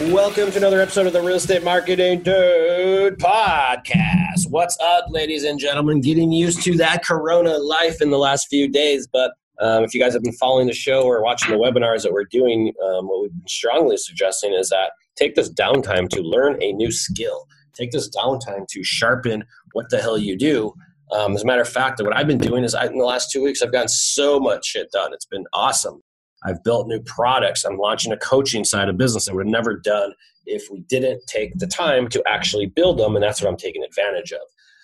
Welcome to another episode of the Real Estate Marketing Dude podcast. What's up, ladies and gentlemen? Getting used to that Corona life in the last few days, but um, if you guys have been following the show or watching the webinars that we're doing, um, what we've been strongly suggesting is that take this downtime to learn a new skill. Take this downtime to sharpen what the hell you do. Um, as a matter of fact, what I've been doing is I, in the last two weeks, I've gotten so much shit done. It's been awesome. I've built new products. I'm launching a coaching side of business that would have never done if we didn't take the time to actually build them. And that's what I'm taking advantage of.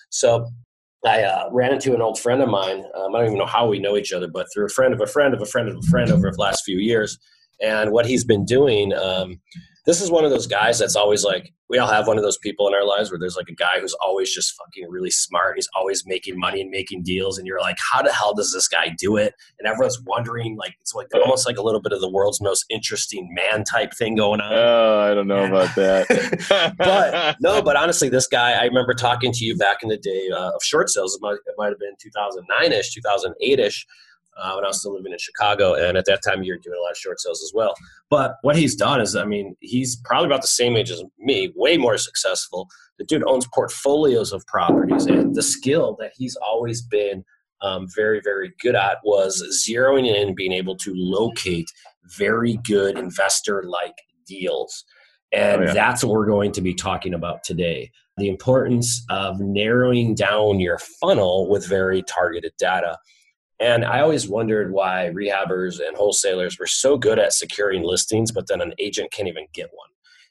So I uh, ran into an old friend of mine. Um, I don't even know how we know each other, but through a friend of a friend of a friend of a friend over the last few years. And what he's been doing, um, this is one of those guys that's always like we all have one of those people in our lives where there's like a guy who's always just fucking really smart. He's always making money and making deals and you're like how the hell does this guy do it? And everyone's wondering like it's like almost like a little bit of the world's most interesting man type thing going on. Oh i don't know about that. But no but honestly this guy i remember talking to you back in the day uh, of short sales. It might, it might have been 2009ish 2008ish uh, when I was still living in Chicago. And at that time, you're doing a lot of short sales as well. But what he's done is, I mean, he's probably about the same age as me, way more successful. The dude owns portfolios of properties. And the skill that he's always been um, very, very good at was zeroing in and being able to locate very good investor like deals. And oh, yeah. that's what we're going to be talking about today the importance of narrowing down your funnel with very targeted data. And I always wondered why rehabbers and wholesalers were so good at securing listings, but then an agent can't even get one.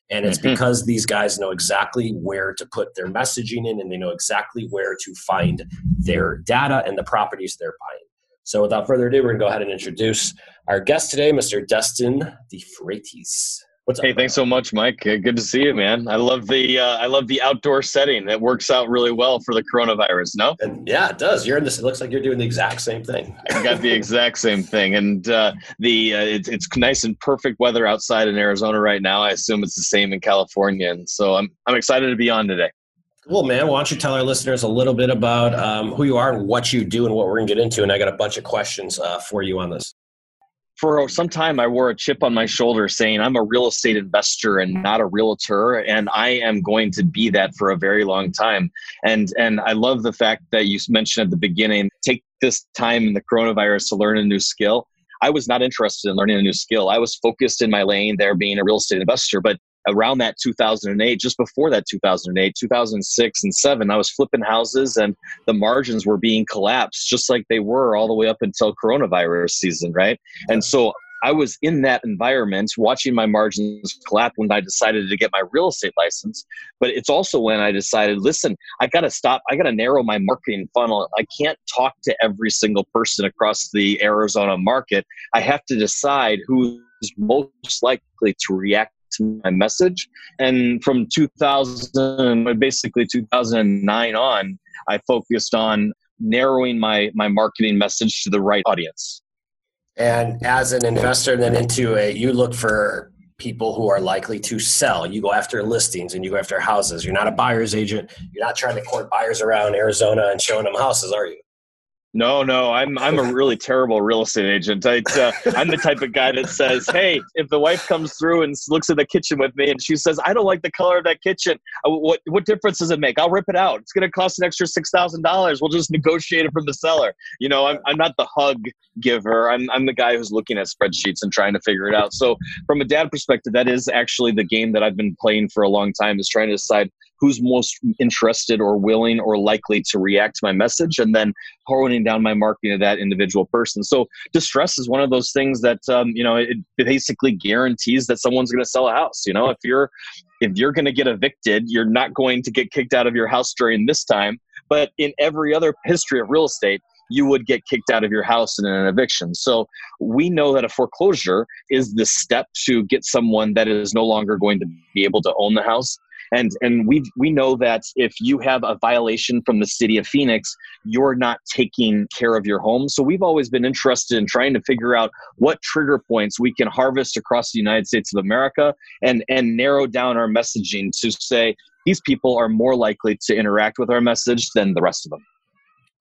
And it's mm-hmm. because these guys know exactly where to put their messaging in and they know exactly where to find their data and the properties they're buying. So without further ado, we're going to go ahead and introduce our guest today, Mr. Dustin DeFreitas. What's hey, thanks so much, Mike. Good to see you, man. I love the uh, I love the outdoor setting. It works out really well for the coronavirus. No? Yeah, it does. You're in this. It looks like you're doing the exact same thing. I got the exact same thing, and uh, the uh, it's, it's nice and perfect weather outside in Arizona right now. I assume it's the same in California, and so I'm I'm excited to be on today. Cool, man. Why don't you tell our listeners a little bit about um, who you are and what you do and what we're going to get into? And I got a bunch of questions uh, for you on this for some time I wore a chip on my shoulder saying I'm a real estate investor and not a realtor and I am going to be that for a very long time. And and I love the fact that you mentioned at the beginning take this time in the coronavirus to learn a new skill. I was not interested in learning a new skill. I was focused in my lane there being a real estate investor, but around that 2008 just before that 2008 2006 and 7 i was flipping houses and the margins were being collapsed just like they were all the way up until coronavirus season right? And so i was in that environment watching my margins collapse when i decided to get my real estate license. But it's also when i decided listen i got to stop i got to narrow my marketing funnel. I can't talk to every single person across the arizona market. I have to decide who's most likely to react to my message. And from 2000, basically 2009 on, I focused on narrowing my my marketing message to the right audience. And as an investor, then into a, you look for people who are likely to sell. You go after listings and you go after houses. You're not a buyer's agent. You're not trying to court buyers around Arizona and showing them houses, are you? No, no, I'm I'm a really terrible real estate agent. I, uh, I'm the type of guy that says, "Hey, if the wife comes through and looks at the kitchen with me and she says, I don't like the color of that kitchen, uh, what what difference does it make? I'll rip it out. It's going to cost an extra six thousand dollars. We'll just negotiate it from the seller. You know, I'm I'm not the hug giver. I'm I'm the guy who's looking at spreadsheets and trying to figure it out. So, from a dad perspective, that is actually the game that I've been playing for a long time. Is trying to decide who's most interested or willing or likely to react to my message and then honing down my marketing to that individual person so distress is one of those things that um, you know it, basically guarantees that someone's going to sell a house you know if you're if you're going to get evicted you're not going to get kicked out of your house during this time but in every other history of real estate you would get kicked out of your house in an eviction. So we know that a foreclosure is the step to get someone that is no longer going to be able to own the house and and we we know that if you have a violation from the city of Phoenix, you're not taking care of your home. So we've always been interested in trying to figure out what trigger points we can harvest across the United States of America and and narrow down our messaging to say these people are more likely to interact with our message than the rest of them.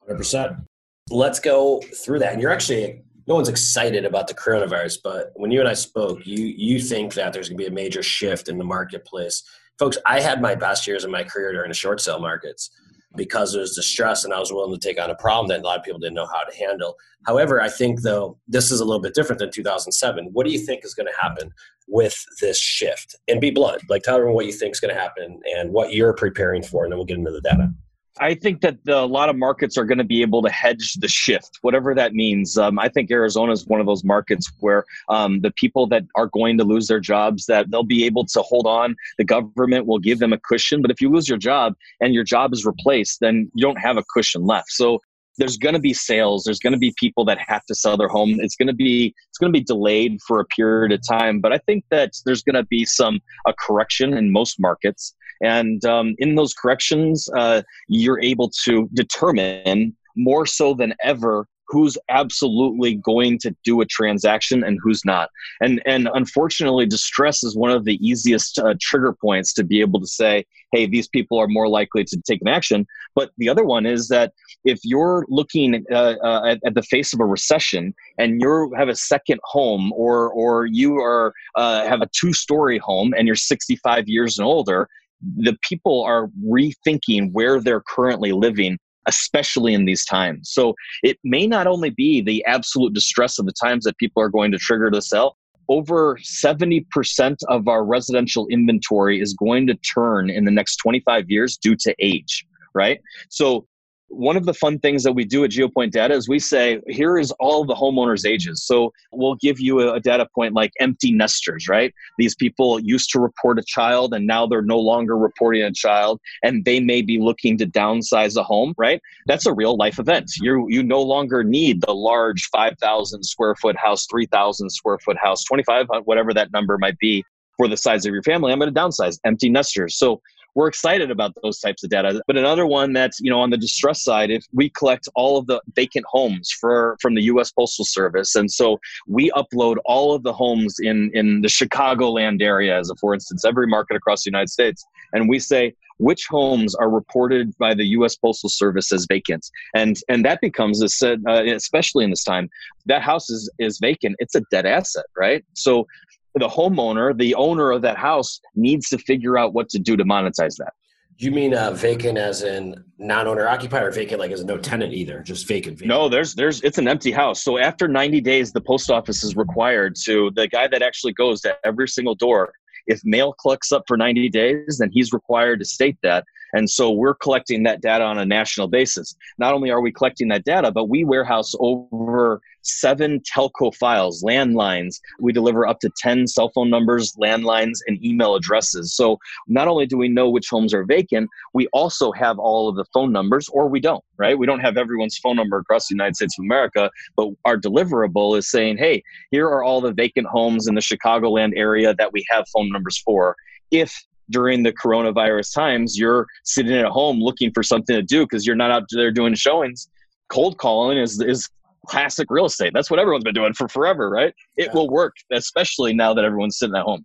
100%. Let's go through that. And you're actually no one's excited about the coronavirus, but when you and I spoke, you you think that there's going to be a major shift in the marketplace folks, I had my best years in my career during the short sale markets because there was distress and I was willing to take on a problem that a lot of people didn't know how to handle. However, I think though this is a little bit different than 2007. What do you think is going to happen with this shift? And be blunt, like tell everyone what you think is going to happen and what you're preparing for, and then we'll get into the data. I think that the, a lot of markets are going to be able to hedge the shift, whatever that means. Um, I think Arizona is one of those markets where um, the people that are going to lose their jobs, that they'll be able to hold on. The government will give them a cushion. But if you lose your job and your job is replaced, then you don't have a cushion left. So there's going to be sales. There's going to be people that have to sell their home. It's going to be it's going to be delayed for a period of time. But I think that there's going to be some a correction in most markets. And um, in those corrections, uh, you're able to determine more so than ever who's absolutely going to do a transaction and who's not. And and unfortunately, distress is one of the easiest uh, trigger points to be able to say, hey, these people are more likely to take an action. But the other one is that if you're looking uh, uh, at, at, the face of a recession and you have a second home, or or you are uh, have a two story home and you're 65 years and older, the people are rethinking where they're currently living especially in these times. So it may not only be the absolute distress of the times that people are going to trigger to sell over 70% of our residential inventory is going to turn in the next 25 years due to age right? So one of the fun things that we do at geopoint data is we say here is all the homeowners ages. So we'll give you a, data point like empty nesters right? These people used to report a child and now they're no longer reporting a child and they may be looking to downsize a home right? That's a real life event. You you no longer need the large 5000 square foot house 3000 square foot house 25 uh, whatever that number might be for the size of your family. I'm going to downsize empty nesters. So we're excited about those types of data. But another one that's, you know, on the distress side, if we collect all of the vacant homes for from the US Postal Service. And so we upload all of the homes in in the Chicagoland area as a for instance, every market across the United States. And we say, which homes are reported by the U.S. Postal Service as vacant, and and that becomes a said, uh, especially in this time, that house is is vacant. It's a dead asset, right? So the homeowner, the owner of that house, needs to figure out what to do to monetize that. You mean uh, vacant as in non-owner occupied, or vacant like as no tenant either, just vacant, vacant? No, there's there's it's an empty house. So after 90 days, the post office is required to the guy that actually goes to every single door. If mail collects up for 90 days, then he's required to state that. And so we're collecting that data on a national basis. Not only are we collecting that data, but we warehouse over seven telco files, landlines. We deliver up to 10 cell phone numbers, landlines, and email addresses. So not only do we know which homes are vacant, we also have all of the phone numbers, or we don't, right? We don't have everyone's phone number across the United States of America, but our deliverable is saying, hey, here are all the vacant homes in the Chicagoland area that we have phone numbers for. If during the coronavirus times, you're sitting at home looking for something to do because you're not out there doing showings. Cold calling is is classic real estate. That's what everyone's been doing for forever, right? It yeah. will work, especially now that everyone's sitting at home.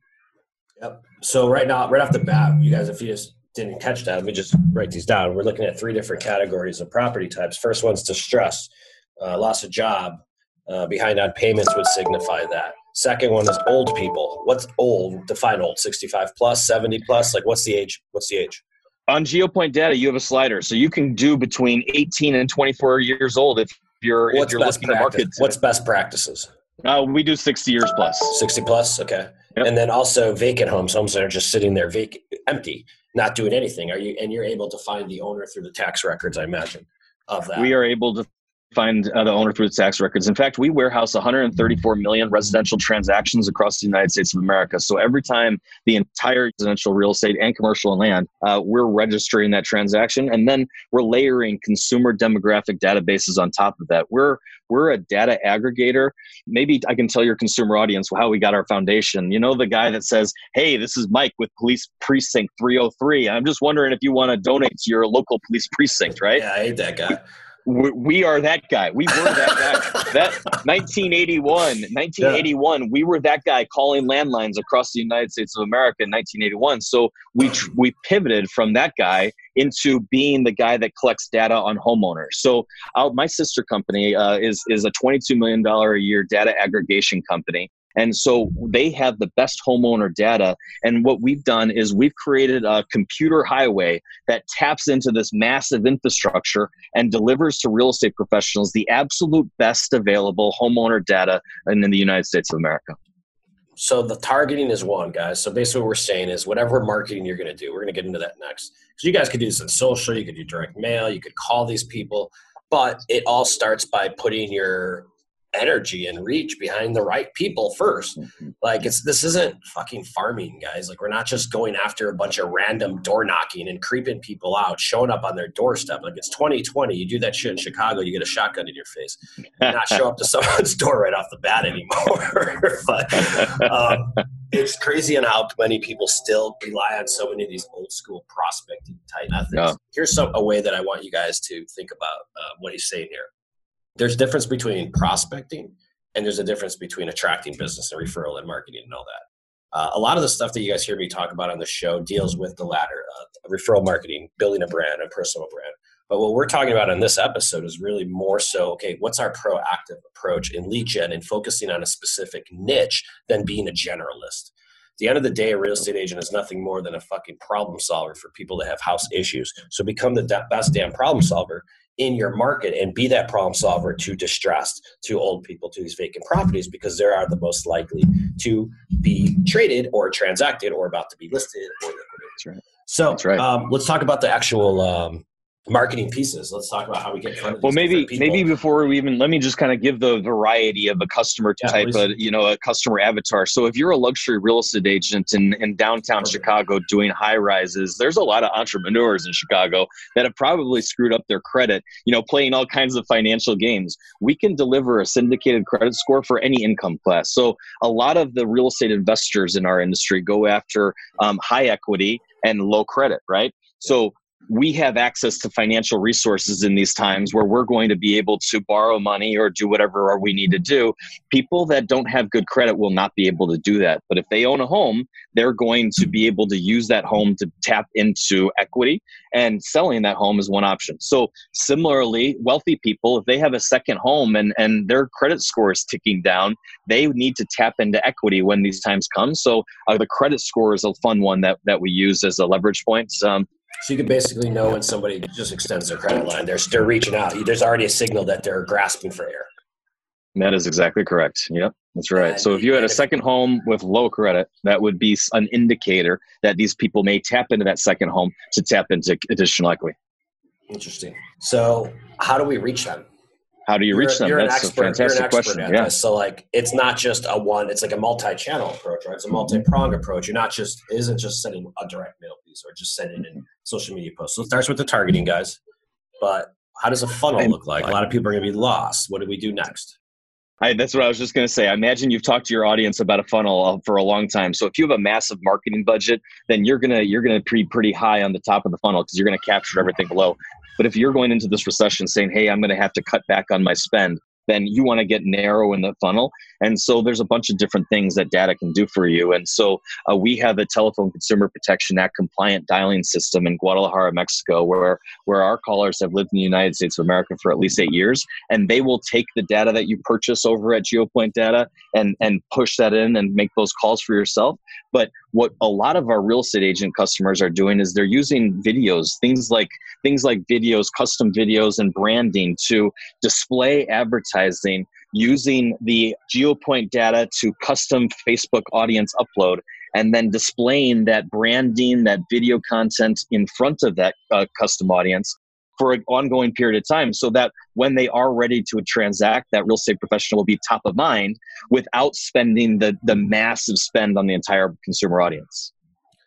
Yep. So right now, right off the bat, you guys, if you just didn't catch that, let me just write these down. We're looking at three different categories of property types. First one's distress, uh, loss of job, uh, behind on payments would signify that. Second one is old people. What's old? Define old. 65 plus, 70 plus. Like what's the age? What's the age? On GeoPoint data, you have a slider, so you can do between 18 and 24 years old if you're what's if you're looking practice? market. What's best practices? Uh, we do 60 years plus. 60 plus, okay. Yep. And then also vacant homes, homes that are just sitting there vacant, empty, not doing anything. Are you and you're able to find the owner through the tax records, I imagine, of that. We are able to find uh, the owner through the tax records. In fact, we warehouse 134 million residential transactions across the United States of America. So every time the entire residential real estate and commercial land, uh, we're registering that transaction, and then we're layering consumer demographic databases on top of that. We're we're a data aggregator. Maybe I can tell your consumer audience how we got our foundation. You know, the guy that says, "Hey, this is Mike with Police Precinct 303. I'm just wondering if you want to donate to your local police precinct, right?" Yeah, I hate that guy we are that guy. We were that guy. that 1981, 1981, yeah. we were that guy calling landlines across the United States of America in 1981. So we we pivoted from that guy into being the guy that collects data on homeowners. So our, my sister company uh, is is a 22 million dollar a year data aggregation company. And so they have the best homeowner data. And what we've done is we've created a computer highway that taps into this massive infrastructure and delivers to real estate professionals the absolute best available homeowner data in, in the United States of America. So the targeting is one, guys. So basically, what we're saying is whatever marketing you're going to do, we're going to get into that next. So you guys could do this on social, you could do direct mail, you could call these people, but it all starts by putting your energy and reach behind the right people 1st mm-hmm. Like it's this isn't fucking farming, guys. Like we're not just going after a bunch of random door knocking and creeping people out, showing up on their doorstep. Like it's 2020. You do that shit in Chicago, you get a shotgun in your face. not show up to someone's door right off the bat anymore. but um, it's crazy on how many people still rely on so many of these old school prospecting type methods. Yeah. Here's some a way that I want you guys to think about uh, what he's saying here there's a difference between prospecting and there's a difference between attracting business and referral and marketing and all that. Uh, a lot of the stuff that you guys hear me talk about on the show deals with the latter uh, referral marketing, building a brand, a personal brand. But what we're talking about in this episode is really more so okay, what's our proactive approach in lead gen and focusing on a specific niche than being a generalist? At the end of the day, a real estate agent is nothing more than a fucking problem solver for people that have house issues. So become the best damn problem solver in your market and be that problem solver to distressed, to old people, to these vacant properties because they are the most likely to be traded or transacted or about to be listed or liquidated. That's right. So right. Um, let's talk about the actual um, marketing pieces. Let's talk about how we get. well, maybe maybe before we even let me just kind of give the variety of a customer yeah, type, of, you know, a customer avatar. So if you're a luxury real estate agent in, in downtown Perfect. Chicago doing high rises, there's a lot of entrepreneurs in Chicago that have probably screwed up their credit, you know, playing all kinds of financial games. We can deliver a syndicated credit score for any income class. So a lot of the real estate investors in our industry go after um, high equity and low credit, right? So we have access to financial resources in these times where we're going to be able to borrow money or do whatever we need to do. People that don't have good credit will not be able to do that. But if they own a home, they're going to be able to use that home to tap into equity, and selling that home is one option. So, similarly, wealthy people, if they have a second home and, and their credit score is ticking down, they need to tap into equity when these times come. So, uh, the credit score is a fun one that, that we use as a leverage point. Um, so you can basically know when somebody just extends their credit line. They're they're reaching out. There's already a signal that they're grasping for air. That is exactly correct. Yep, that's right. And so if you had a second home with low credit, that would be an indicator that these people may tap into that second home to tap into additional equity. Interesting. So how do we reach them? How do you reach you're, them? You're That's expert, a fantastic question. Yeah. This. So like, it's not just a one. It's like a multi-channel approach, right? It's a mm-hmm. multi-prong approach. You're not just it isn't just sending a direct mail piece or just sending in social media posts. So it starts with the targeting, guys. But how does a funnel look like? A lot of people are going to be lost. What do we do next? I, that's what I was just going to say. I imagine you've talked to your audience about a funnel uh, for a long time. So if you have a massive marketing budget, then you're gonna you're gonna be pretty high on the top of the funnel because you're gonna capture everything below. But if you're going into this recession saying, "Hey, I'm going to have to cut back on my spend," then you want to get narrow in the funnel. And so there's a bunch of different things that data can do for you. And so uh, we have a Telephone Consumer Protection Act compliant dialing system in Guadalajara, Mexico, where, where our callers have lived in the United States of America for at least eight years. And they will take the data that you purchase over at GeoPoint Data and, and push that in and make those calls for yourself. But what a lot of our real estate agent customers are doing is they're using videos, things like things like videos, custom videos, and branding to display advertising using the GeoPoint data to custom Facebook audience upload and then displaying that branding, that video content in front of that uh, custom audience for an ongoing period of time so that when they are ready to transact, that real estate professional will be top of mind without spending the, the massive spend on the entire consumer audience.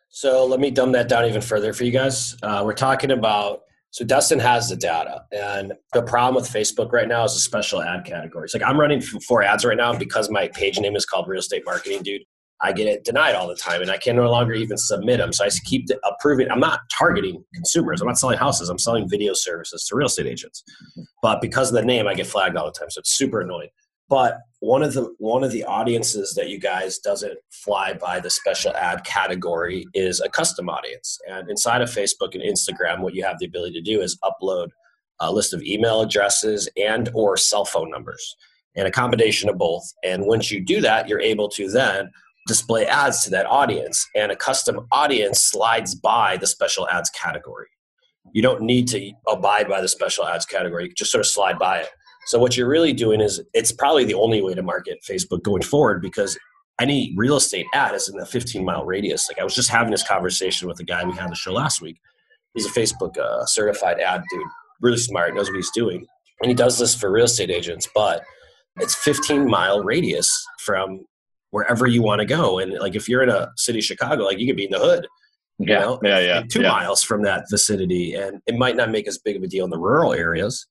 So let me dumb that down even further for you guys. Uh, we're talking about so Dustin has the data, and the problem with Facebook right now is the special ad categories. Like I'm running four ads right now because my page name is called Real Estate Marketing Dude. I get it denied all the time, and I can no longer even submit them. So I keep approving. I'm not targeting consumers. I'm not selling houses. I'm selling video services to real estate agents. But because of the name, I get flagged all the time. So it's super annoying. But one of the one of the audiences that you guys doesn't fly by the special ad category is a custom audience. And inside of Facebook and Instagram, what you have the ability to do is upload a list of email addresses and or cell phone numbers and a combination of both. And once you do that, you're able to then display ads to that audience, and a custom audience slides by the special ads category. You don't need to abide by the special ads category, you just sort of slide by it. So, what you're really doing is it's probably the only way to market Facebook going forward because any real estate ad is in a 15 mile radius. Like, I was just having this conversation with a guy we had on the show last week. He's a Facebook uh, certified ad dude, really smart, knows what he's doing. And he does this for real estate agents, but it's 15 mile radius from wherever you want to go. And like if you're in a city, Chicago, like you could be in the hood, you yeah, know, yeah, yeah, two yeah. miles from that vicinity, and it might not make as big of a deal in the rural areas,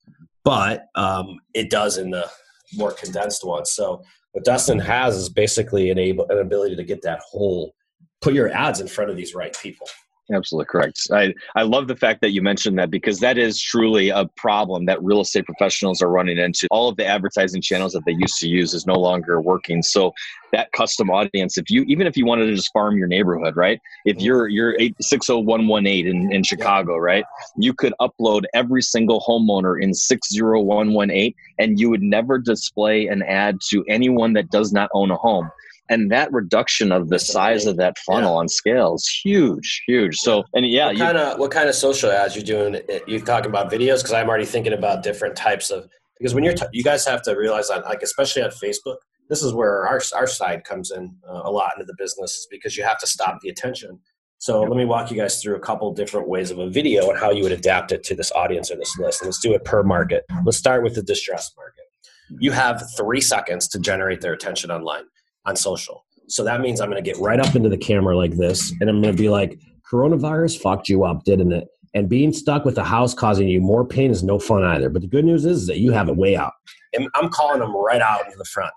but um, it does in the more condensed ones. So what Dustin has is basically an, able, an ability to get that whole put your ads in front of these right people. Absolutely correct. I, I love the fact that you mentioned that because that is truly a problem that real estate professionals are running into. All of the advertising channels that they used to use is no longer working. So that custom audience, if you even if you wanted to just farm your neighborhood, right? If mm-hmm. you're you're eight six oh one one eight in, in Chicago, right? You could upload every single homeowner in six zero one one eight and you would never display an ad to anyone that does not own a home and that reduction of the size of that funnel yeah. on scale is huge huge. So and yeah what kind of what kind of social ads you're doing you talking about videos? Because i'm already thinking about different types of because when you're t- you guys have to realize that like especially on facebook this is where our, our side comes in uh, a lot into the business is because you have to stop the attention. So let me walk you guys through a couple different ways of a video and how you would adapt it to this audience or this list. And let's do it per market. Let's start with the distressed market. You have three seconds to generate their attention online on social. So that means I'm going to get right up into the camera like this, and I'm going to be like, coronavirus fucked you up, didn't it? And being stuck with a house causing you more pain is no fun either. But the good news is that you have it way out. And I'm calling them right out into the front.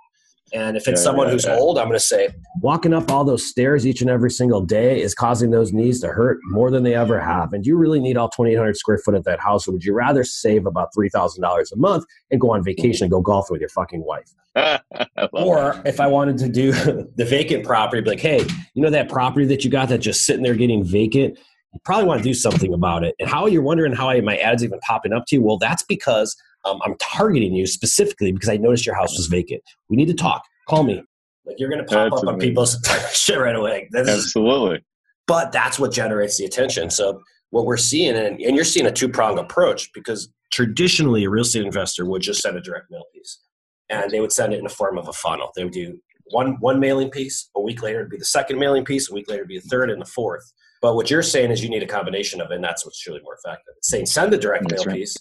And if it's yeah, someone yeah, who's yeah. old, I'm going to say, walking up all those stairs each and every single day is causing those knees to hurt more than they ever have. And do you really need all 2,800 square foot of that house? Or would you rather save about $3,000 a month and go on vacation and go golfing with your fucking wife? or if I wanted to do the vacant property, be like, hey, you know that property that you got that's just sitting there getting vacant? You probably want to do something about it. And how you're wondering how I, my ads even popping up to you? Well, that's because – um, I'm targeting you specifically because I noticed your house was vacant. We need to talk. Call me. Like you're going to pop Absolutely. up on people's shit right away. Absolutely. but that's what generates the attention. So what we're seeing, and, and you're seeing a two prong approach because traditionally a real estate investor would just send a direct mail piece, and they would send it in the form of a funnel. They would do one one mailing piece. A week later, it'd be the second mailing piece. A week later, it'd be the third and the fourth. But what you're saying is you need a combination of it, and that's what's truly more effective. It's saying send the direct that's mail right. piece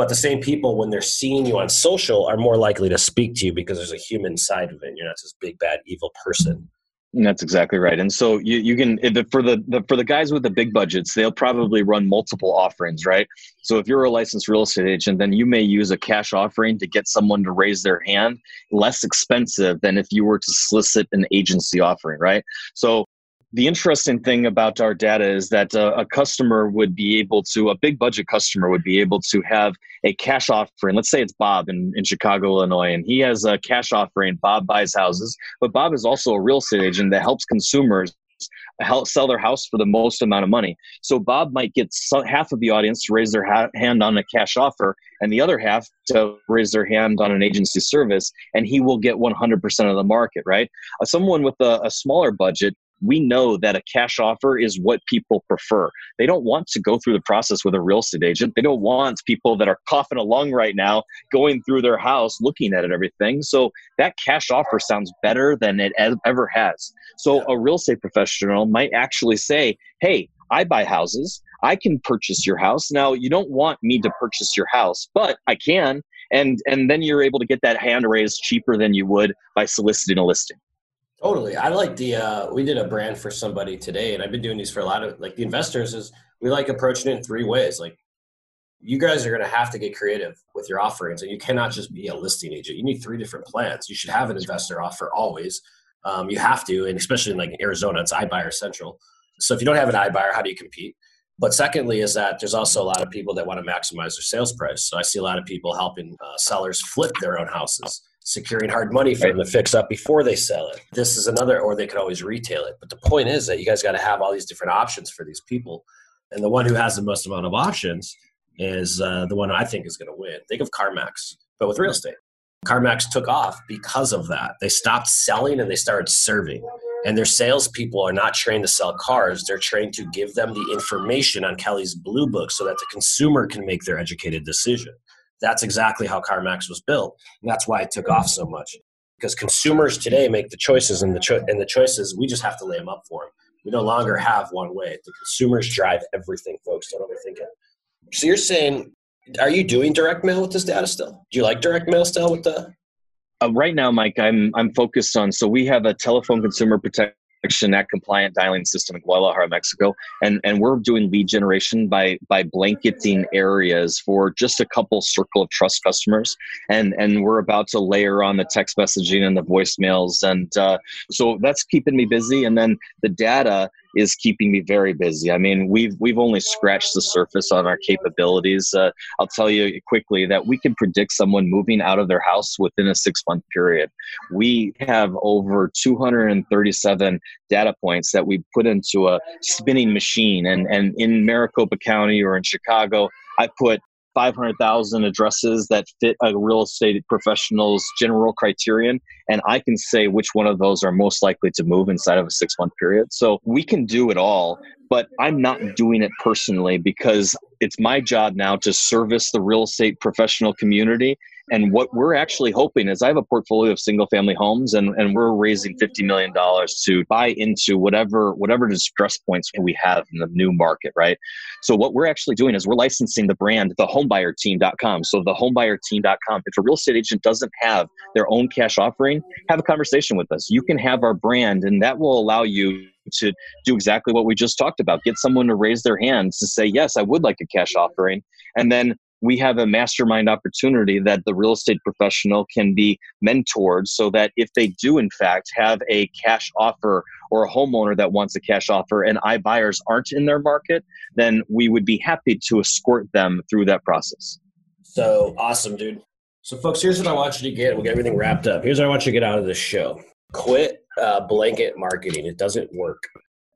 but the same people, when they're seeing you on social, are more likely to speak to you because there's a human side of it. You're not this big bad evil person. Mm, that's exactly right. And so you, you can for the, the for the guys with the big budgets, they'll probably run multiple offerings, right? So if you're a licensed real estate agent, then you may use a cash offering to get someone to raise their hand, less expensive than if you were to solicit an agency offering, right? So the interesting thing about our data is that uh, a customer would be able to, a big budget customer would be able to have a cash offering. Let's say it's Bob in, in Chicago, Illinois, and he has a cash offering. Bob buys houses, but Bob is also a real estate agent that helps consumers help sell their house for the most amount of money. So Bob might get half of the audience to raise their ha- hand on a cash offer and the other half to raise their hand on an agency service and he will get 100% of the market, right? Uh, someone with a, a smaller budget we know that a cash offer is what people prefer. They don't want to go through the process with a real estate agent. They don't want people that are coughing along right now going through their house looking at it everything. So that cash offer sounds better than it ever has. So a real estate professional might actually say, "Hey, I buy houses. I can purchase your house. Now, you don't want me to purchase your house, but I can. And, and then you're able to get that hand raised cheaper than you would by soliciting a listing. Totally. I like the, uh, we did a brand for somebody today, and I've been doing these for a lot of, like the investors is we like approaching it in three ways. Like you guys are going to have to get creative with your offerings and you cannot just be a listing agent. You need three different plans. You should have an investor offer always. Um, you have to and especially in like arizona it's ibuyer central. So if you don't have an ibuyer how do you compete? But secondly is that there's also a lot of people that want to maximize their sales price. So i see a lot of people helping uh, sellers flip their own houses securing hard money for them to fix up before they sell it this is another or they could always retail it but the point is that you guys got to have all these different options for these people and the one who has the most amount of options is uh, the one I think is going to win. Think of CarMax, but with real estate. CarMax took off because of that. They stopped selling and they started serving. And their salespeople are not trained to sell cars. They're trained to give them the information on Kelley's Blue Book so that the consumer can make their educated decision. That's exactly how CarMax was built. And that's why it took off so much. Because consumers today make the choices, and the, cho- and the choices, we just have to lay them up for them. We no longer have one way. The consumers drive everything, folks. Don't overthink it. So you're saying, are you doing direct mail with this data still? Do you like direct mail still with the? Uh, right now, Mike, I'm I'm focused on. So we have a telephone consumer protection Act compliant dialing system in Guadalajara, Mexico, and and we're doing lead generation by by blanketing areas for just a couple circle of trust customers, and and we're about to layer on the text messaging and the voicemails, and uh, so that's keeping me busy. And then the data is keeping me very busy. I mean, we've we've only scratched the surface on our capabilities. Uh, I'll tell you quickly that we can predict someone moving out of their house within a six month period. We have over 237 data points that we put into a spinning machine, and and in Maricopa County or in Chicago, I put 500,000 addresses that fit a real estate professional's general criterion. And I can say which one of those are most likely to move inside of a six month period. So we can do it all, but I'm not doing it personally because it's my job now to service the real estate professional community and what we're actually hoping is I have a portfolio of single family homes and, and we're raising $50 million to buy into whatever whatever distress points we have in the new market, right? So what we're actually doing is we're licensing the brand, the homebuyerteam.com. So the homebuyerteam.com, if a real estate agent doesn't have their own cash offering, have a conversation with us. You can have our brand and that will allow you to do exactly what we just talked about. Get someone to raise their hands to say, yes, I would like a cash offering. And then we have a mastermind opportunity that the real estate professional can be mentored so that if they do in fact have a cash offer or a homeowner that wants a cash offer and iBuyers aren't in their market, then we would be happy to escort them through that process. So awesome, dude. So, folks, here's what I want you to get. We'll get everything wrapped up. Here's what I want you to get out of this show quit uh, blanket marketing, it doesn't work,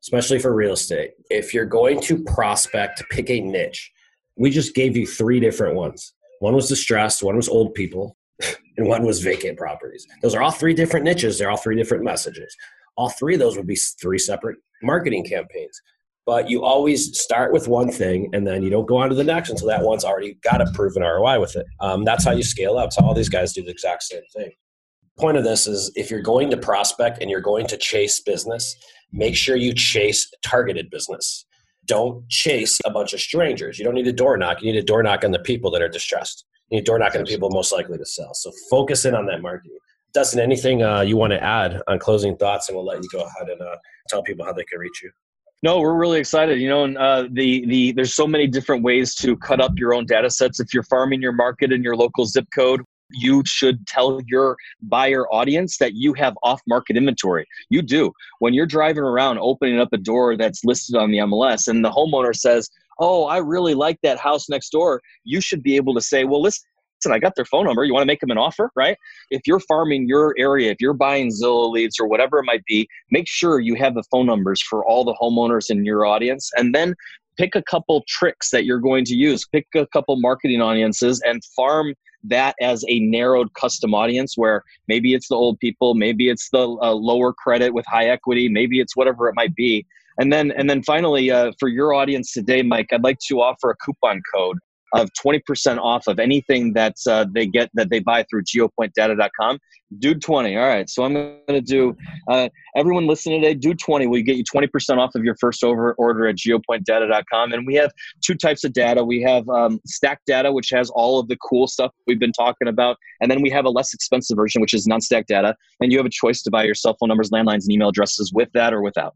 especially for real estate. If you're going to prospect, pick a niche we just gave you three different ones. One was distressed, one was old people, and one was vacant properties. Those are all three different niches. They're all three different messages. All three of those would be three separate marketing campaigns. But you always start with one thing and then you don't go on to the next until that one's already got a proven ROI with it. Um, that's how you scale up. So all these guys do the exact same thing. Point of this is if you're going to prospect and you're going to chase business, make sure you chase targeted business don't chase a bunch of strangers. You don't need a door knock. You need a door knock on the people that are distressed. You need door knock on the people most likely to sell. So focus in on that marketing. Dustin, anything uh, you want to add on closing thoughts, and we'll let you go ahead and uh, tell people how they can reach you. No, we're really excited. You know, uh, the the there's so many different ways to cut up your own data sets. If you're farming your market in your local zip code, you should tell your buyer audience that you have off market inventory. You do. When you're driving around opening up a door that's listed on the MLS and the homeowner says, Oh, I really like that house next door, you should be able to say, Well, listen. I got their phone number. You want to make them an offer, right? If you're farming your area, if you're buying Zillow leads or whatever it might be, make sure you have the phone numbers for all the homeowners in your audience. And then pick a couple tricks that you're going to use. Pick a couple marketing audiences and farm that as a narrowed custom audience where maybe it's the old people, maybe it's the uh, lower credit with high equity, maybe it's whatever it might be. And then, and then finally, uh, for your audience today, Mike, I'd like to offer a coupon code. Of 20% off of anything that uh, they get that they buy through geopointdata.com. Dude 20. All right. So I'm going to do, uh, everyone listening today, do 20 will get you 20% off of your first over order at geopointdata.com. And we have two types of data. We have um, stack data, which has all of the cool stuff we've been talking about. And then we have a less expensive version, which is non stack data. And you have a choice to buy your cell phone numbers, landlines, and email addresses with that or without.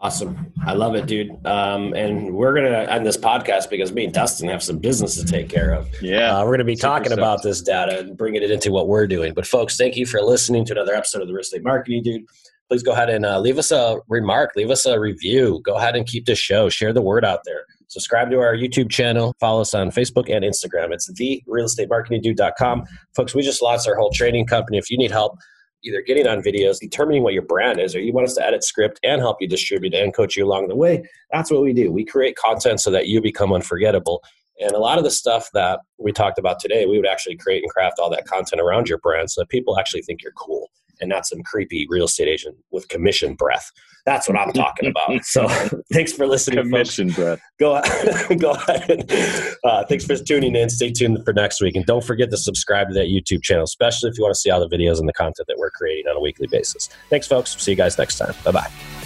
Awesome. I love it, dude. Um, and we're going to end this podcast because me and Dustin have some business to take care of. Yeah. Uh, we're going to be talking about this data and bringing it into what we're doing. But, folks, thank you for listening to another episode of the Real Estate Marketing Dude. Please go ahead and uh, leave us a remark, leave us a review. Go ahead and keep this show, share the word out there. Subscribe to our YouTube channel, follow us on Facebook and Instagram. It's the realestatemarketingdude.com. Folks, we just launched our whole training company. If you need help, either getting on videos, determining what your brand is, or you want us to edit script and help you distribute and coach you along the way, that's what we do. We create content so that you become unforgettable. And a lot of the stuff that we talked about today, we would actually create and craft all that content around your brand so that people actually think you're cool and not some creepy real estate agent with commission breath. That's what I'm talking about. So thanks for listening. Commission folks. breath. Go, go ahead. Uh, thanks for tuning in. Stay tuned for next week. And don't forget to subscribe to that YouTube channel, especially if you want to see all the videos and the content that we're creating on a weekly basis. Thanks, folks. See you guys next time. Bye bye.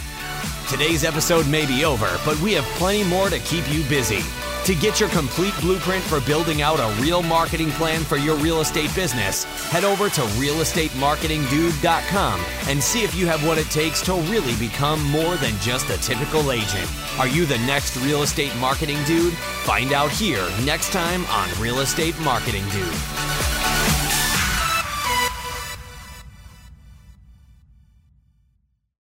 Today's episode may be over, but we have plenty more to keep you busy. To get your complete blueprint for building out a real marketing plan for your real estate business, head over to realestatemarketingdude.com and see if you have what it takes to really become more than just a typical agent. Are you the next real estate marketing dude? Find out here next time on Real Estate Marketing Dude.